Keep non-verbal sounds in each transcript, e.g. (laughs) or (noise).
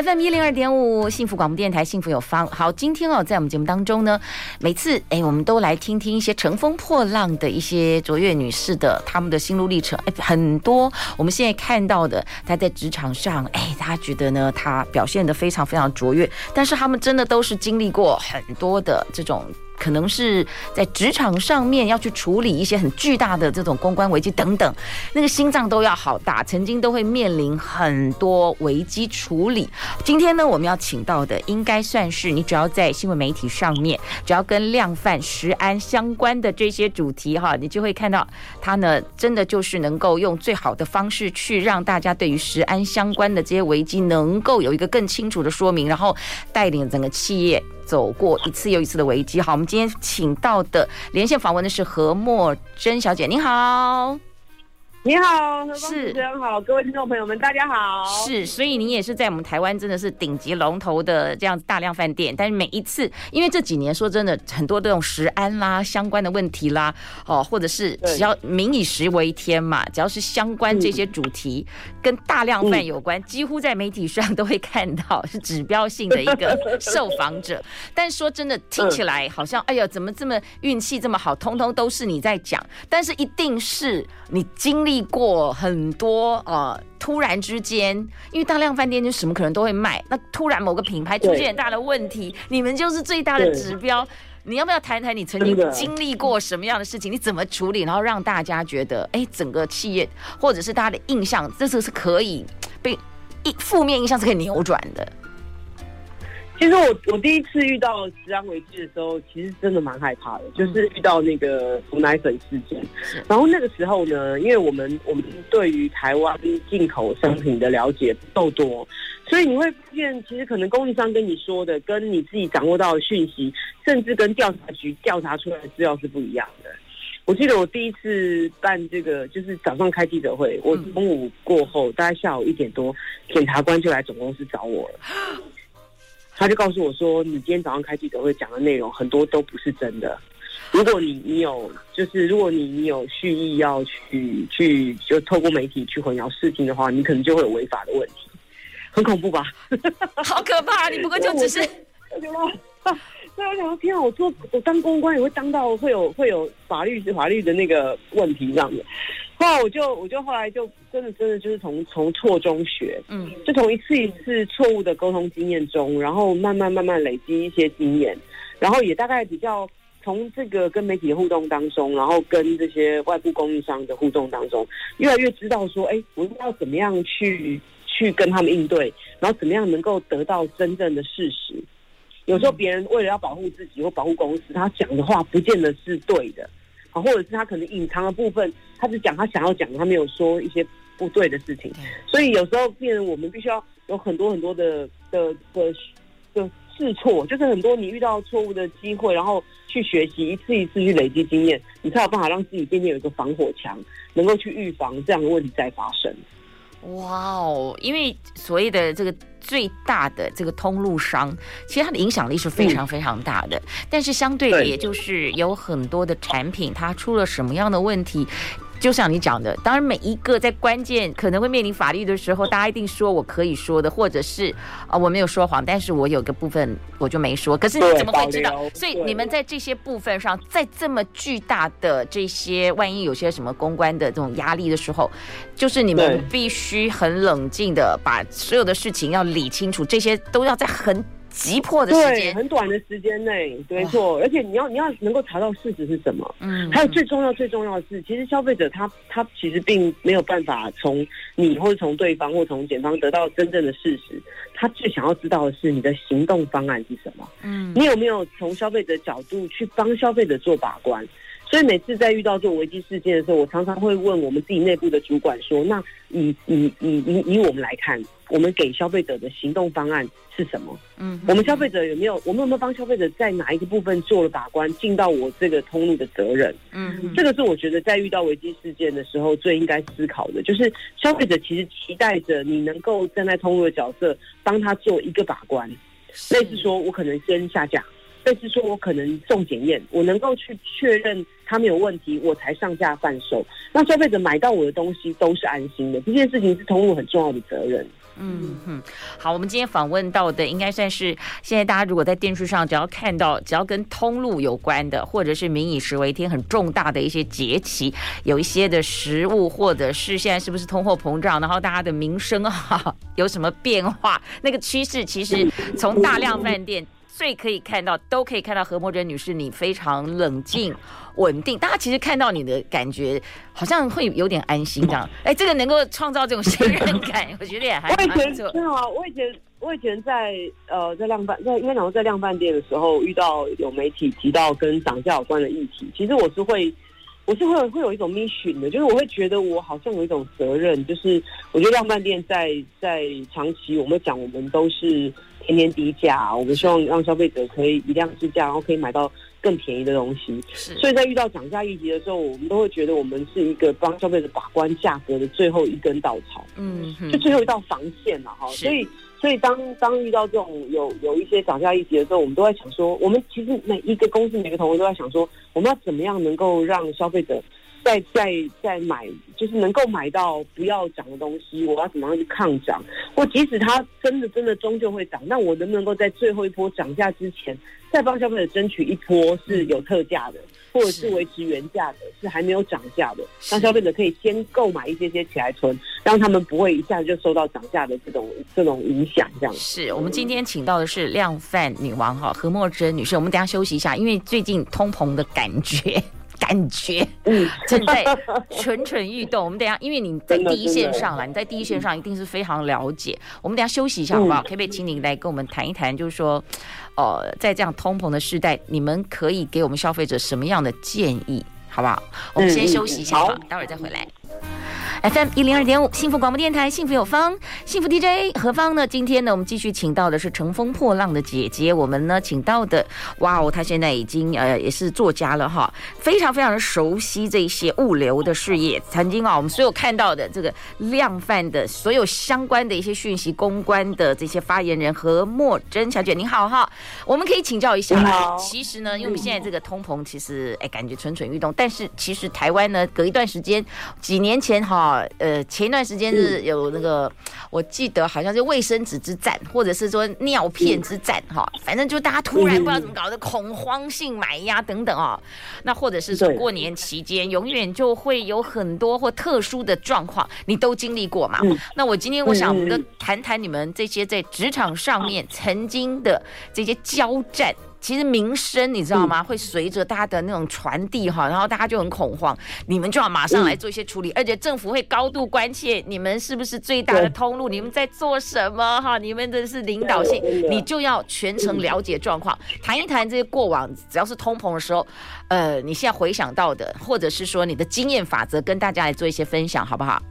FM 一零二点五，幸福广播电台，幸福有方。好，今天哦，在我们节目当中呢，每次哎，我们都来听听一些乘风破浪的一些卓越女士的她们的心路历程。哎，很多我们现在看到的，她在职场上，哎，她觉得呢，她表现得非常非常卓越，但是她们真的都是经历过很多的这种。可能是在职场上面要去处理一些很巨大的这种公关危机等等，那个心脏都要好大，曾经都会面临很多危机处理。今天呢，我们要请到的应该算是你只要在新闻媒体上面，只要跟量贩食安相关的这些主题哈，你就会看到他呢，真的就是能够用最好的方式去让大家对于食安相关的这些危机能够有一个更清楚的说明，然后带领整个企业。走过一次又一次的危机。好，我们今天请到的连线访问的是何默真小姐，您好。你好，是主持人好，各位听众朋友们，大家好。是，所以你也是在我们台湾真的是顶级龙头的这样子大量饭店，但是每一次，因为这几年说真的，很多这种食安啦相关的问题啦，哦，或者是只要民以食为天嘛，只要是相关这些主题跟大量饭有关，几乎在媒体上都会看到是指标性的一个 (laughs) 受访者。但说真的，听起来好像哎呀，怎么这么运气这么好，通通都是你在讲，但是一定是你经历。过很多呃，突然之间，因为大量饭店就什么可能都会卖，那突然某个品牌出现很大的问题，你们就是最大的指标。你要不要谈谈你曾经经历过什么样的事情？你怎么处理，然后让大家觉得，哎，整个企业或者是大家的印象，这次是可以被一负面印象是可以扭转的。其实我我第一次遇到食安危机的时候，其实真的蛮害怕的，就是遇到那个毒奶粉事件。然后那个时候呢，因为我们我们对于台湾进口商品的了解不够多，所以你会发现，其实可能供应商跟你说的，跟你自己掌握到的讯息，甚至跟调查局调查出来的资料是不一样的。我记得我第一次办这个，就是早上开记者会，我中午过后，大概下午一点多，检察官就来总公司找我了。(laughs) 他就告诉我说：“你今天早上开记者会讲的内容很多都不是真的。如果你你有，就是如果你你有蓄意要去去就透过媒体去混淆视听的话，你可能就会有违法的问题，很恐怖吧？(laughs) 好可怕！你不过就只是……对我想说天啊！我做我当公关也会当到会有会有法律法律的那个问题这样子。”后来我就我就后来就真的真的就是从从错中学，嗯，就从一次一次错误的沟通经验中，然后慢慢慢慢累积一些经验，然后也大概比较从这个跟媒体的互动当中，然后跟这些外部供应商的互动当中，越来越知道说，哎，我要怎么样去去跟他们应对，然后怎么样能够得到真正的事实。有时候别人为了要保护自己或保护公司，他讲的话不见得是对的。或者是他可能隐藏的部分，他只讲他想要讲，他没有说一些不对的事情，所以有时候变成我们必须要有很多很多的的的的试错，就是很多你遇到错误的机会，然后去学习，一次一次去累积经验，你才有办法让自己渐渐有一个防火墙，能够去预防这样的问题再发生。哇哦，因为所谓的这个。最大的这个通路商，其实它的影响力是非常非常大的，嗯、但是相对的，也就是有很多的产品，它出了什么样的问题。就像你讲的，当然每一个在关键可能会面临法律的时候，大家一定说我可以说的，或者是啊、呃、我没有说谎，但是我有个部分我就没说。可是你怎么会知道？所以你们在这些部分上，在这么巨大的这些，万一有些什么公关的这种压力的时候，就是你们必须很冷静的把所有的事情要理清楚，这些都要在很。急迫的时间，对，很短的时间内，没错。而且你要你要能够查到事实是什么，嗯，还有最重要最重要的是，其实消费者他他其实并没有办法从你或者从对方或从检方得到真正的事实，他最想要知道的是你的行动方案是什么，嗯，你有没有从消费者角度去帮消费者做把关？所以每次在遇到这种危机事件的时候，我常常会问我们自己内部的主管说：“那以以以以以我们来看，我们给消费者的行动方案是什么？嗯，我们消费者有没有，我们有没有帮消费者在哪一个部分做了把关，尽到我这个通路的责任？嗯，这个是我觉得在遇到危机事件的时候最应该思考的，就是消费者其实期待着你能够站在通路的角色，帮他做一个把关，类似说我可能先下架。”但是说，我可能送检验，我能够去确认他没有问题，我才上架贩售，让消费者买到我的东西都是安心的。这件事情是通路很重要的责任。嗯哼，好，我们今天访问到的应该算是现在大家如果在电视上只要看到只要跟通路有关的，或者是民以食为天很重大的一些节气，有一些的食物，或者是现在是不是通货膨胀，然后大家的民生啊 (laughs) 有什么变化，那个趋势其实从大量饭店。最可以看到，都可以看到何莫珍女士，你非常冷静、(laughs) 稳定。大家其实看到你的感觉，好像会有点安心这样。(laughs) 哎，这个能够创造这种信任感，(laughs) 我觉得也还蛮不错。我以前真的吗？我以前我以前在呃在量贩在因为然后在量贩店的时候，遇到有媒体提到跟涨价有关的议题，其实我是会我是会会有一种 mission 的，就是我会觉得我好像有一种责任，就是我觉得量贩店在在长期我们讲我们都是。天天低价，我们希望让消费者可以以量制价，然后可以买到更便宜的东西。是，所以在遇到涨价议题的时候，我们都会觉得我们是一个帮消费者把关价格的最后一根稻草。嗯，就最后一道防线了哈。所以，所以当当遇到这种有有一些涨价议题的时候，我们都在想说，我们其实每一个公司每个同事都在想说，我们要怎么样能够让消费者。在在在买，就是能够买到不要涨的东西，我要怎么样去抗涨？或即使它真的真的终究会涨，那我能不能够在最后一波涨价之前，再帮消费者争取一波是有特价的，或者是维持原价的，是还没有涨价的，让消费者可以先购买一些些起来存，让他们不会一下子就受到涨价的这种这种影响。这样是我们今天请到的是量贩女王哈何墨珍女士，我们等下休息一下，因为最近通膨的感觉。感觉正在蠢蠢欲动。我们等一下，因为你在第一线上了，你在第一线上一定是非常了解。我们等一下休息一下，好不好？可不可以请你来跟我们谈一谈，就是说，呃，在这样通膨的时代，你们可以给我们消费者什么样的建议，好不好？我们先休息一下吧，待会儿再回来。FM 一零二点五，幸福广播电台，幸福有方，幸福 DJ 何方呢？今天呢，我们继续请到的是乘风破浪的姐姐。我们呢，请到的，哇哦，她现在已经呃也是作家了哈，非常非常的熟悉这些物流的事业。曾经啊，我们所有看到的这个量贩的所有相关的一些讯息，公关的这些发言人何墨珍小姐，您好哈。我们可以请教一下，其实呢，因为我们现在这个通膨，其实哎感觉蠢蠢欲动，但是其实台湾呢，隔一段时间，几年前哈。啊，呃，前一段时间是有那个，我记得好像是卫生纸之战，或者是说尿片之战，哈，反正就大家突然不知道怎么搞的恐慌性买压等等啊。那或者是说过年期间，永远就会有很多或特殊的状况，你都经历过嘛？那我今天我想，我们谈谈你们这些在职场上面曾经的这些交战。其实民生你知道吗？会随着大家的那种传递哈，然后大家就很恐慌，你们就要马上来做一些处理，而且政府会高度关切你们是不是最大的通路，你们在做什么哈？你们的是领导性，你就要全程了解状况，谈一谈这些过往，只要是通膨的时候，呃，你现在回想到的，或者是说你的经验法则，跟大家来做一些分享，好不好？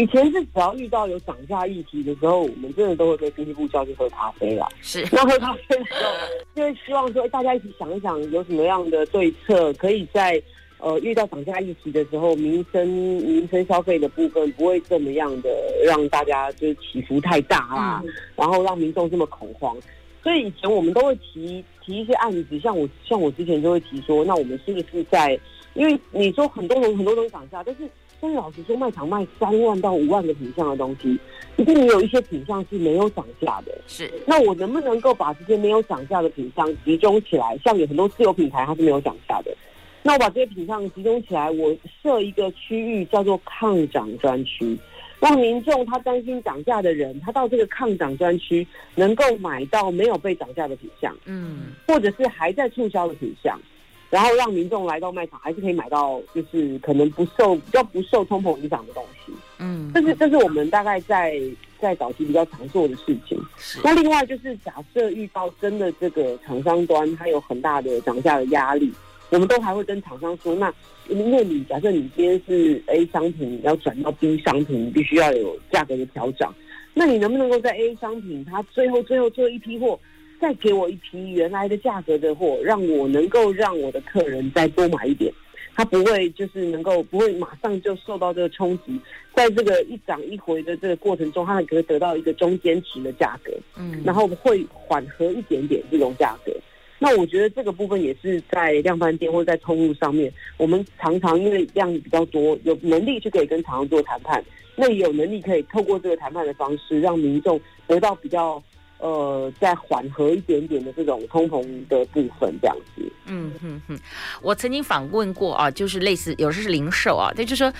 以前是只要遇到有涨价议题的时候，我们真的都会被经济部叫去喝咖啡了。(laughs) 是，那喝咖啡的时候，就会希望说大家一起想一想，有什么样的对策，可以在呃遇到涨价议题的时候，民生民生消费的部分不会这么样的让大家就是起伏太大啊，嗯、然后让民众这么恐慌。所以以前我们都会提提一些案子，像我像我之前就会提说，那我们是不是在，因为你说很多人很多东西涨价，但是。但是老实说，卖场卖三万到五万个品相的东西，一定有一些品相是没有涨价的。是，那我能不能够把这些没有涨价的品相集中起来？像有很多自有品牌，它是没有涨价的。那我把这些品相集中起来，我设一个区域叫做抗涨专区，让民众他担心涨价的人，他到这个抗涨专区能够买到没有被涨价的品相，嗯，或者是还在促销的品项。然后让民众来到卖场，还是可以买到，就是可能不受比较不受通膨影响的东西。嗯，这是这是我们大概在在早期比较常做的事情。那另外就是假设遇到真的这个厂商端它有很大的涨价的压力，我们都还会跟厂商说，那因为你假设你今天是 A 商品要转到 B 商品，你必须要有价格的调整，那你能不能够在 A 商品它最后最后最后一批货，再给我一批原来的价格的货，让我能够让我的客人再多买一点，他不会就是能够不会马上就受到这个冲击，在这个一涨一回的这个过程中，他还可以得到一个中间值的价格，嗯，然后会缓和一点点这种价格。那我觉得这个部分也是在量贩店或者在通路上面，我们常常因为量比较多，有能力就可以跟厂商做谈判，那也有能力可以透过这个谈判的方式，让民众得到比较。呃，再缓和一点点的这种通膨的部分，这样子。嗯哼哼，我曾经访问过啊，就是类似有时是零售啊，对，就是说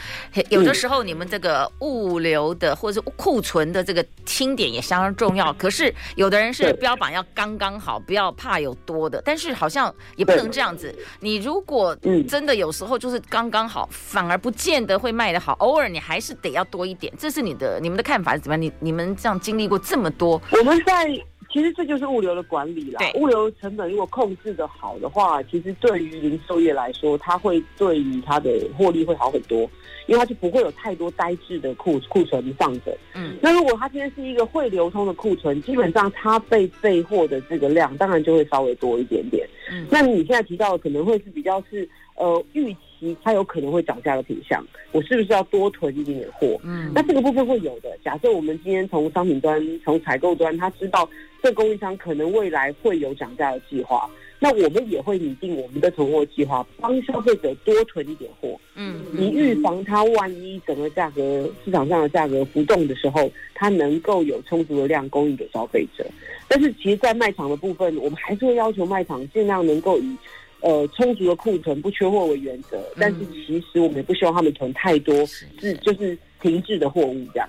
有的时候你们这个物流的或者是库存的这个清点也相当重要。可是有的人是标榜要刚刚好，不要怕有多的，但是好像也不能这样子。你如果真的有时候就是刚刚好，反而不见得会卖得好。偶尔你还是得要多一点。这是你的你们的看法是怎么样？你你们这样经历过这么多，我们在。其实这就是物流的管理啦。物流成本如果控制的好的话，其实对于零售业来说，它会对于它的获利会好很多，因为它就不会有太多呆滞的库库存放着。嗯，那如果它今天是一个会流通的库存，基本上它被备货的这个量，当然就会稍微多一点点。嗯，那你现在提到的可能会是比较是呃预期。它有可能会涨价的品项，我是不是要多囤一点点货？嗯，那这个部分会有的。假设我们今天从商品端、从采购端，他知道这供应商可能未来会有涨价的计划，那我们也会拟定我们的囤货计划，帮消费者多囤一点货。嗯，以预防它万一整个价格市场上的价格浮动的时候，它能够有充足的量供应给消费者。但是，其实，在卖场的部分，我们还是会要求卖场尽量能够以。呃，充足的库存不缺货为原则，但是其实我们也不希望他们囤太多，是就是停滞的货物这样。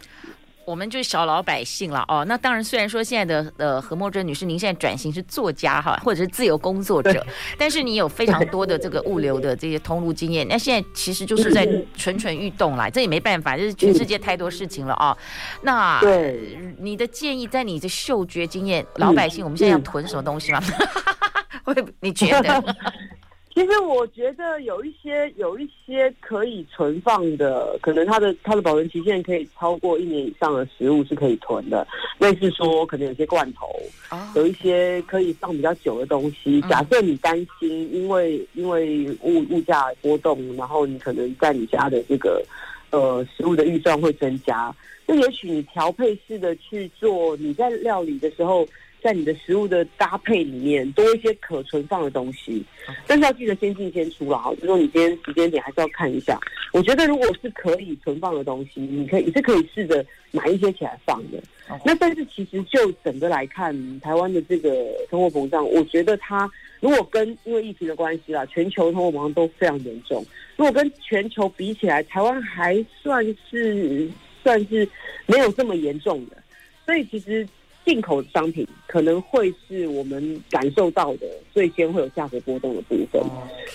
我们就是小老百姓了哦。那当然，虽然说现在的呃何墨珍女士，您现在转型是作家哈，或者是自由工作者，(laughs) 但是你有非常多的这个物流的这些通路经验。那现在其实就是在蠢蠢欲动啦，这也没办法，就是全世界太多事情了哦。那对你的建议，在你的嗅觉经验，老百姓我们现在要囤什么东西吗？(laughs) 会，你觉得？(laughs) 其实我觉得有一些有一些可以存放的，可能它的它的保存期限可以超过一年以上的食物是可以囤的。类似说，可能有些罐头，有一些可以放比较久的东西。假设你担心因为因为物物价波动，然后你可能在你家的这个呃食物的预算会增加，那也许你调配式的去做，你在料理的时候。在你的食物的搭配里面多一些可存放的东西，但是要记得先进先出啦。哈，就说你今天时间点还是要看一下。我觉得如果是可以存放的东西，你可以你是可以试着买一些起来放的。那但是其实就整个来看，台湾的这个通货膨胀，我觉得它如果跟因为疫情的关系啦，全球通货膨胀都非常严重。如果跟全球比起来，台湾还算是算是没有这么严重的，所以其实。进口商品可能会是我们感受到的最先会有价格波动的部分，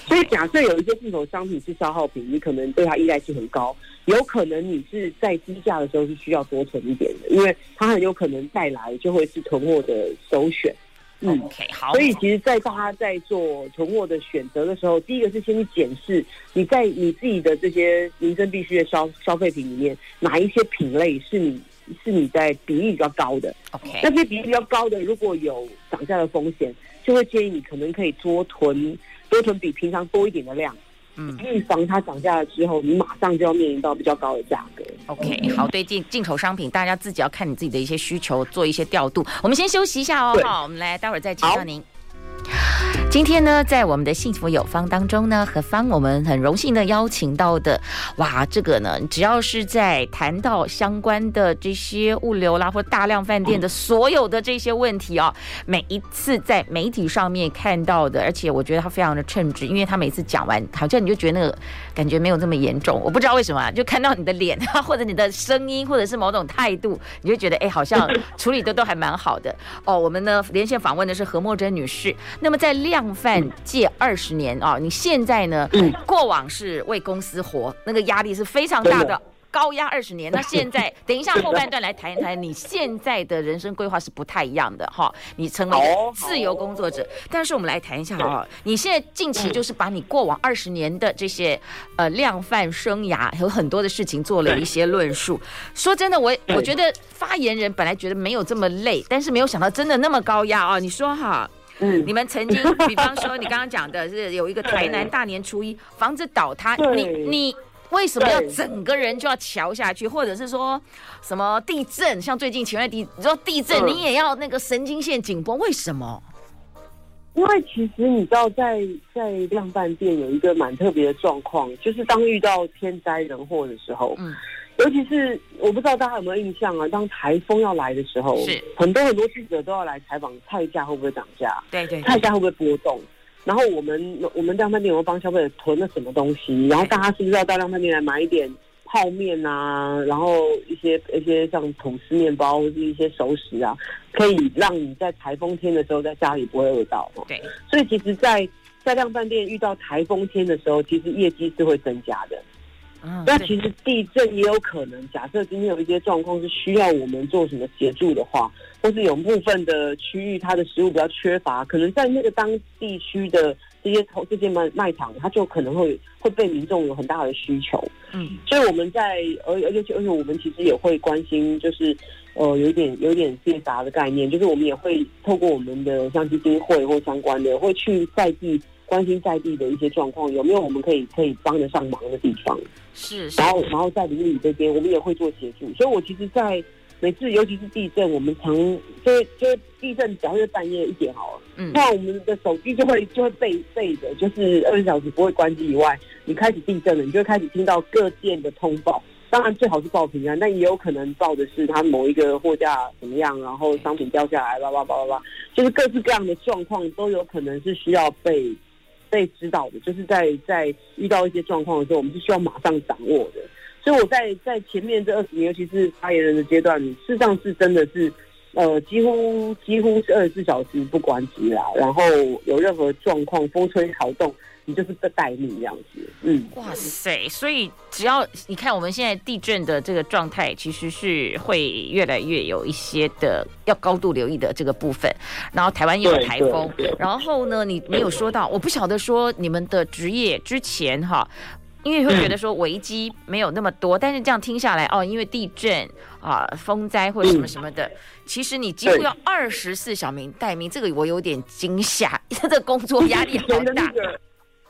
所以假设有一些进口商品是消耗品，你可能对它依赖性很高，有可能你是在低价的时候是需要多存一点的，因为它很有可能再来就会是囤货的首选。嗯，OK，好。所以其实，在大家在做囤货的选择的时候，第一个是先去检视你在你自己的这些民生必需的消消费品里面，哪一些品类是你。是你在比例比较高的，OK，那些比例比较高的，如果有涨价的风险，就会建议你可能可以多囤，多囤比平常多一点的量，嗯，预防它涨价了之后，你马上就要面临到比较高的价格。OK，好，对进进口商品，大家自己要看你自己的一些需求，做一些调度。我们先休息一下哦，好，我们来待会儿再请教您。今天呢，在我们的幸福有方当中呢，何方我们很荣幸的邀请到的，哇，这个呢，只要是在谈到相关的这些物流啦，或大量饭店的所有的这些问题啊，每一次在媒体上面看到的，而且我觉得他非常的称职，因为他每次讲完，好像你就觉得那个感觉没有这么严重。我不知道为什么，啊就看到你的脸啊，或者你的声音，或者是某种态度，你就觉得哎，好像处理的都还蛮好的。哦，我们呢连线访问的是何莫珍女士。那么在量贩界二十年啊，你现在呢？过往是为公司活，那个压力是非常大的。高压二十年。那现在 (laughs) 等一下后半段来谈一谈，你现在的人生规划是不太一样的哈。你成为自由工作者，但是我们来谈一下啊，你现在近期就是把你过往二十年的这些呃量贩生涯有很多的事情做了一些论述。说真的，我我觉得发言人本来觉得没有这么累，但是没有想到真的那么高压啊。你说哈？嗯，你们曾经，(laughs) 比方说你刚刚讲的是有一个台南大年初一房子倒塌，你你为什么要整个人就要桥下去，或者是说什么地震？像最近前面地，你说地震你也要那个神经线紧绷，为什么？因为其实你知道在，在在量贩店有一个蛮特别的状况，就是当遇到天灾人祸的时候，嗯。尤其是我不知道大家有没有印象啊，当台风要来的时候，是很多很多记者都要来采访菜价会不会涨价，对，对对，菜价会不会波动，然后我们我们量贩店有没有帮消费者囤了什么东西，然后大家是不是要到量贩店来买一点泡面啊，然后一些一些像吐司面包或是一些熟食啊，可以让你在台风天的时候在家里不会饿到。对，所以其实在，在在量贩店遇到台风天的时候，其实业绩是会增加的。那其实地震也有可能，假设今天有一些状况是需要我们做什么协助的话，或是有部分的区域它的食物比较缺乏，可能在那个当地区的这些投这些卖卖场，它就可能会会被民众有很大的需求。嗯，所以我们在而而且而且我们其实也会关心，就是呃有一点有一点 CSR 的概念，就是我们也会透过我们的像基金会或相关的，会去在地。关心在地的一些状况，有没有我们可以可以帮得上忙的地方？是，然后然后在邻里这边，我们也会做协助。所以，我其实，在每次尤其是地震，我们常就就地震，只要是半夜一点好了，嗯，那我们的手机就会就会备备着，就是二十小时不会关机以外，你开始地震了，你就会开始听到各店的通报。当然最好是报平安，但也有可能报的是它某一个货架怎么样，然后商品掉下来，叭叭叭叭叭，就是各式各样的状况都有可能是需要被。被指导的，就是在在遇到一些状况的时候，我们是需要马上掌握的。所以我在在前面这二十年，尤其是发言人的阶段，事实上是真的是，呃，几乎几乎是二十四小时不关机啦。然后有任何状况，风吹草动。你就是在待命这样子，嗯，哇塞！所以只要你看我们现在地震的这个状态，其实是会越来越有一些的要高度留意的这个部分。然后台湾又有台风，然后呢，你没有说到，我不晓得说你们的职业之前哈，因为会觉得说危机没有那么多，但是这样听下来哦，因为地震啊、风灾或者什么什么的，其实你几乎要二十四小时待命，这个我有点惊吓，(laughs) 这个工作压力好大。(laughs)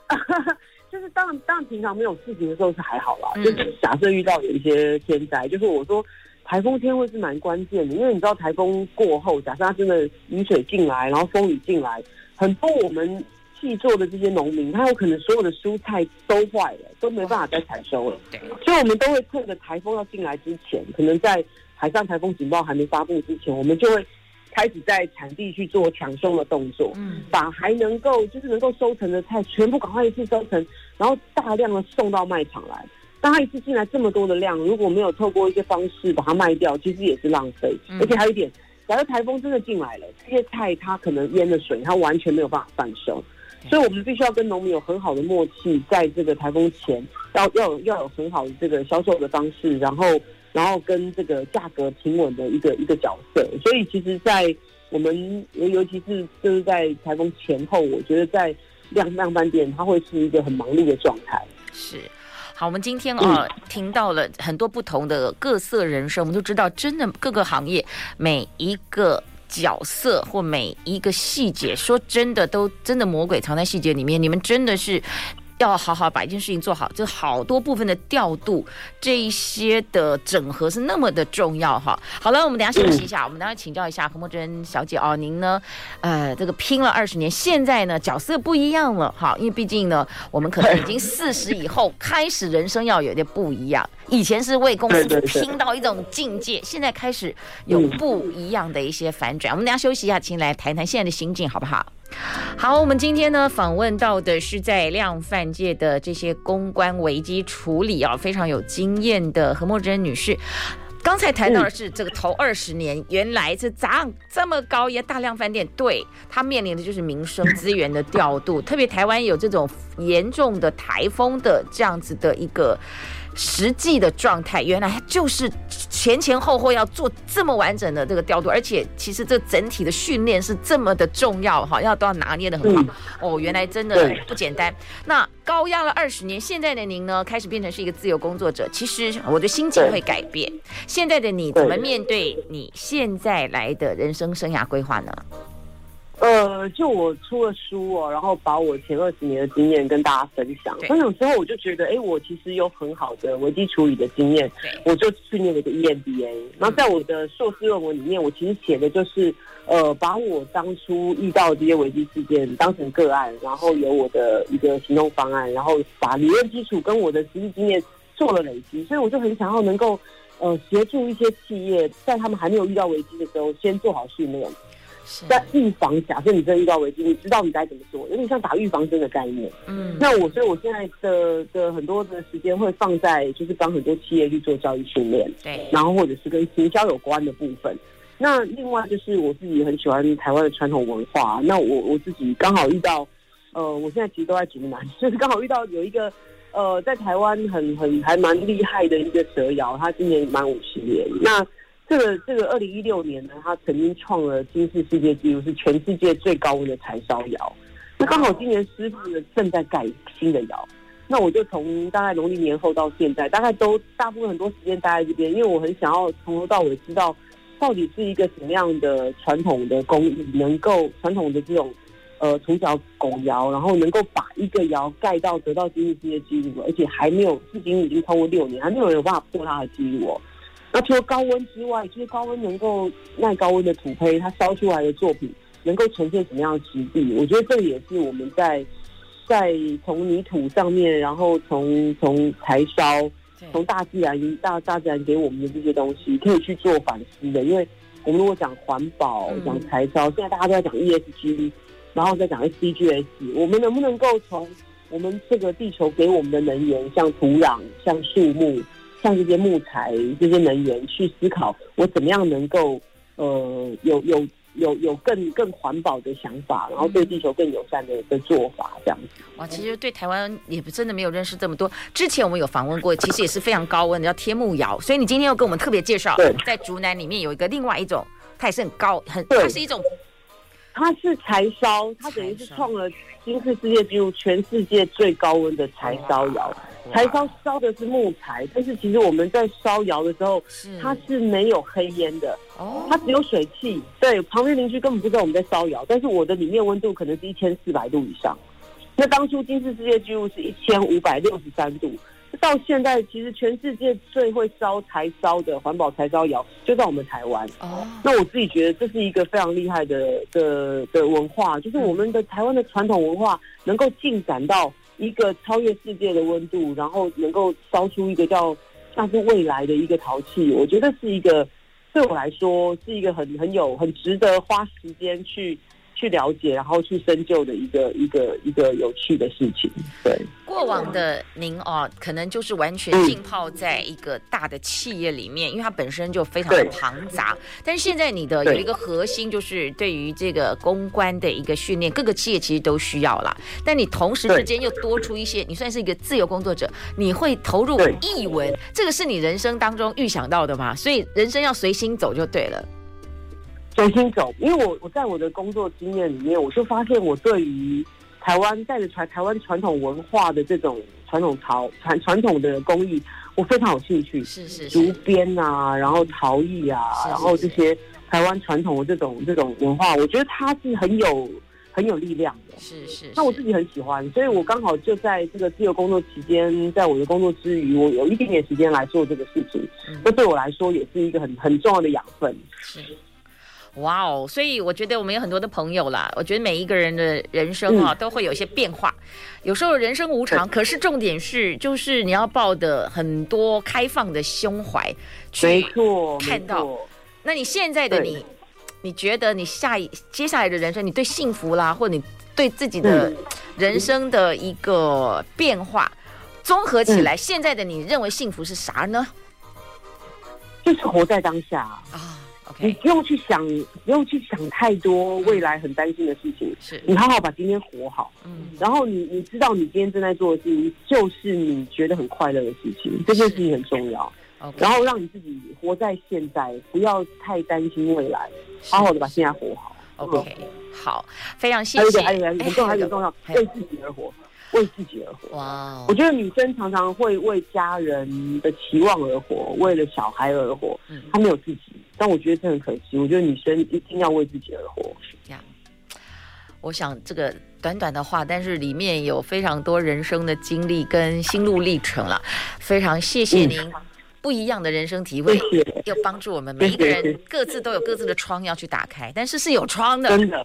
(laughs) 就是当然，当然平常没有事情的时候是还好啦。嗯、就是假设遇到有一些天灾，就是我说台风天会是蛮关键的，因为你知道台风过后，假设它真的雨水进来，然后风雨进来，很多我们细作的这些农民，他有可能所有的蔬菜都坏了，都没办法再采收了。对，所以我们都会趁着台风要进来之前，可能在海上台风警报还没发布之前，我们就会。开始在产地去做抢收的动作，嗯，把还能够就是能够收成的菜全部赶快一次收成，然后大量的送到卖场来。当他一次进来这么多的量，如果没有透过一些方式把它卖掉，其实也是浪费。嗯、而且还有一点，假如台风真的进来了，这些菜它可能淹了水，它完全没有办法贩售。嗯、所以我们必须要跟农民有很好的默契，在这个台风前要要有要有很好的这个销售的方式，然后。然后跟这个价格平稳的一个一个角色，所以其实，在我们尤尤其是就是在台风前后，我觉得在量量贩店，它会是一个很忙碌的状态。是，好，我们今天啊、听到了很多不同的各色人生，我们就知道，真的各个行业每一个角色或每一个细节，说真的，都真的魔鬼藏在细节里面。你们真的是。要好好把一件事情做好，就好多部分的调度，这一些的整合是那么的重要哈。好了，我们等下休息一下，我们等下请教一下何默真小姐哦，您呢，呃，这个拼了二十年，现在呢角色不一样了哈，因为毕竟呢，我们可能已经四十以后开始人生要有点不一样，以前是为公司 (laughs) 拼到一种境界，现在开始有不一样的一些反转。我们等下休息一下，请来谈谈现在的心境好不好？好，我们今天呢访问到的是在量贩界的这些公关危机处理啊非常有经验的何默真女士。刚才谈到的是这个头二十年，原来是涨这么高，也大量饭店，对，它面临的就是民生资源的调度，特别台湾有这种严重的台风的这样子的一个。实际的状态，原来就是前前后后要做这么完整的这个调度，而且其实这整体的训练是这么的重要哈，要都要拿捏的很好。嗯、哦，原来真的不简单。那高压了二十年，现在的您呢，开始变成是一个自由工作者，其实我的心境会改变。现在的你怎么面对你现在来的人生生涯规划呢？呃，就我出了书哦，然后把我前二十年的经验跟大家分享。分享之后，我就觉得，哎，我其实有很好的危机处理的经验，我就去念了一个 EMBA。然后在我的硕士论文里面，我其实写的就是，呃，把我当初遇到的这些危机事件当成个案，然后有我的一个行动方案，然后把理论基础跟我的实际经验做了累积。所以我就很想要能够，呃，协助一些企业在他们还没有遇到危机的时候，先做好训练。在预防，假设你真的遇到危机，你知道你该怎么做，有点像打预防针的概念。嗯，那我所以我现在的的很多的时间会放在就是帮很多企业去做教育训练，对，然后或者是跟行销有关的部分。那另外就是我自己很喜欢台湾的传统文化。那我我自己刚好遇到，呃，我现在其实都在竹南，(laughs) 就是刚好遇到有一个呃在台湾很很还蛮厉害的一个蛇窑，他今年满五十年。那这个这个二零一六年呢，他曾经创了金氏世界纪录，是全世界最高温的柴烧窑。那刚好今年师傅呢正在盖新的窑，那我就从大概农历年后到现在，大概都大部分很多时间待在这边，因为我很想要从头到尾知道到底是一个什么样的传统的工艺，能够传统的这种呃土窑拱窑，然后能够把一个窑盖到得到金氏世界纪录，而且还没有至今已经超过六年，还没有人有办法破它的纪录哦。那除了高温之外，就是高温能够耐高温的土坯，它烧出来的作品能够呈现什么样的质地？我觉得这也是我们在在从泥土上面，然后从从柴烧，从大自然大大自然给我们的这些东西，可以去做反思的。因为我们如果讲环保、讲柴烧，现在大家都在讲 ESG，然后再讲 SDGs，我们能不能够从我们这个地球给我们的能源，像土壤、像树木？像这些木材、这些能源去思考，我怎么样能够呃有有有有更更环保的想法，然后对地球更友善的的做法，这样子。哇，其实对台湾也不真的没有认识这么多。之前我们有访问过，其实也是非常高温的，叫天目窑。所以你今天又跟我们特别介绍，在竹南里面有一个另外一种，它也是很高，很它是一种，它是柴烧，它等于是创了金氏世界纪录，全世界最高温的柴烧窑。柴烧烧的是木材，但是其实我们在烧窑的时候，它是没有黑烟的，哦，它只有水汽。对，旁边邻居根本不知道我们在烧窑，但是我的里面温度可能是一千四百度以上。那当初金氏世界纪录是一千五百六十三度，到现在其实全世界最会烧柴烧的环保柴烧窑就在我们台湾。哦，那我自己觉得这是一个非常厉害的的的文化，就是我们的台湾的传统文化能够进展到。一个超越世界的温度，然后能够烧出一个叫像是未来的一个陶器，我觉得是一个对我来说是一个很很有很值得花时间去。去了解，然后去深究的一个一个一个有趣的事情。对，过往的您哦，可能就是完全浸泡在一个大的企业里面，嗯、因为它本身就非常的庞杂。但是现在你的有一个核心，就是对于这个公关的一个训练，各个企业其实都需要啦。但你同时之间又多出一些，你算是一个自由工作者，你会投入译文，这个是你人生当中预想到的吗？所以人生要随心走就对了。重新走，因为我我在我的工作经验里面，我就发现我对于台湾带着传台湾传统文化的这种传统陶传传统的工艺，我非常有兴趣。是是，竹编啊，然后陶艺啊，是是是，然后这些台湾传统的这种这种文化，我觉得它是很有很有力量的。是是，是，那我自己很喜欢，所以我刚好就在这个自由工作期间，在我的工作之余，我有一点点时间来做这个事情。那、嗯、对我来说，也是一个很很重要的养分。是。哇哦，所以我觉得我们有很多的朋友啦。我觉得每一个人的人生啊，都会有一些变化。有时候人生无常，可是重点是，就是你要抱的很多开放的胸怀去看到。那你现在的你，你觉得你下一接下来的人生，你对幸福啦，或者你对自己的人生的一个变化，综合起来，现在的你认为幸福是啥呢？就是活在当下啊。你不用去想，不用去想太多未来很担心的事情，是。你好好把今天活好，嗯，然后你你知道你今天正在做的事情就是你觉得很快乐的事情，这件事情很重要。然后让你自己活在现在，不要太担心未来，好好的把现在活好。OK，好，非常谢谢。还有一个，还有一个很重要，还有很重要，为自己而活，为自己而活。哇，我觉得女生常常会为家人的期望而活，为了小孩而活，嗯，她没有自己。但我觉得这很可惜。我觉得女生一定要为自己而活。这样，我想这个短短的话，但是里面有非常多人生的经历跟心路历程了。非常谢谢您。不一样的人生体会，要帮助我们每一个人，各自都有各自的窗要去打开，但是是有窗的，真的。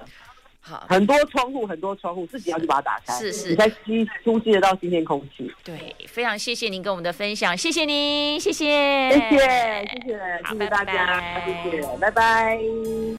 好，很多窗户，很多窗户，自己要去把它打开，是是，你才吸呼吸得到新鲜空气。对，非常谢谢您跟我们的分享，谢谢您，谢谢，谢谢，谢谢，谢谢大家，谢谢，拜拜。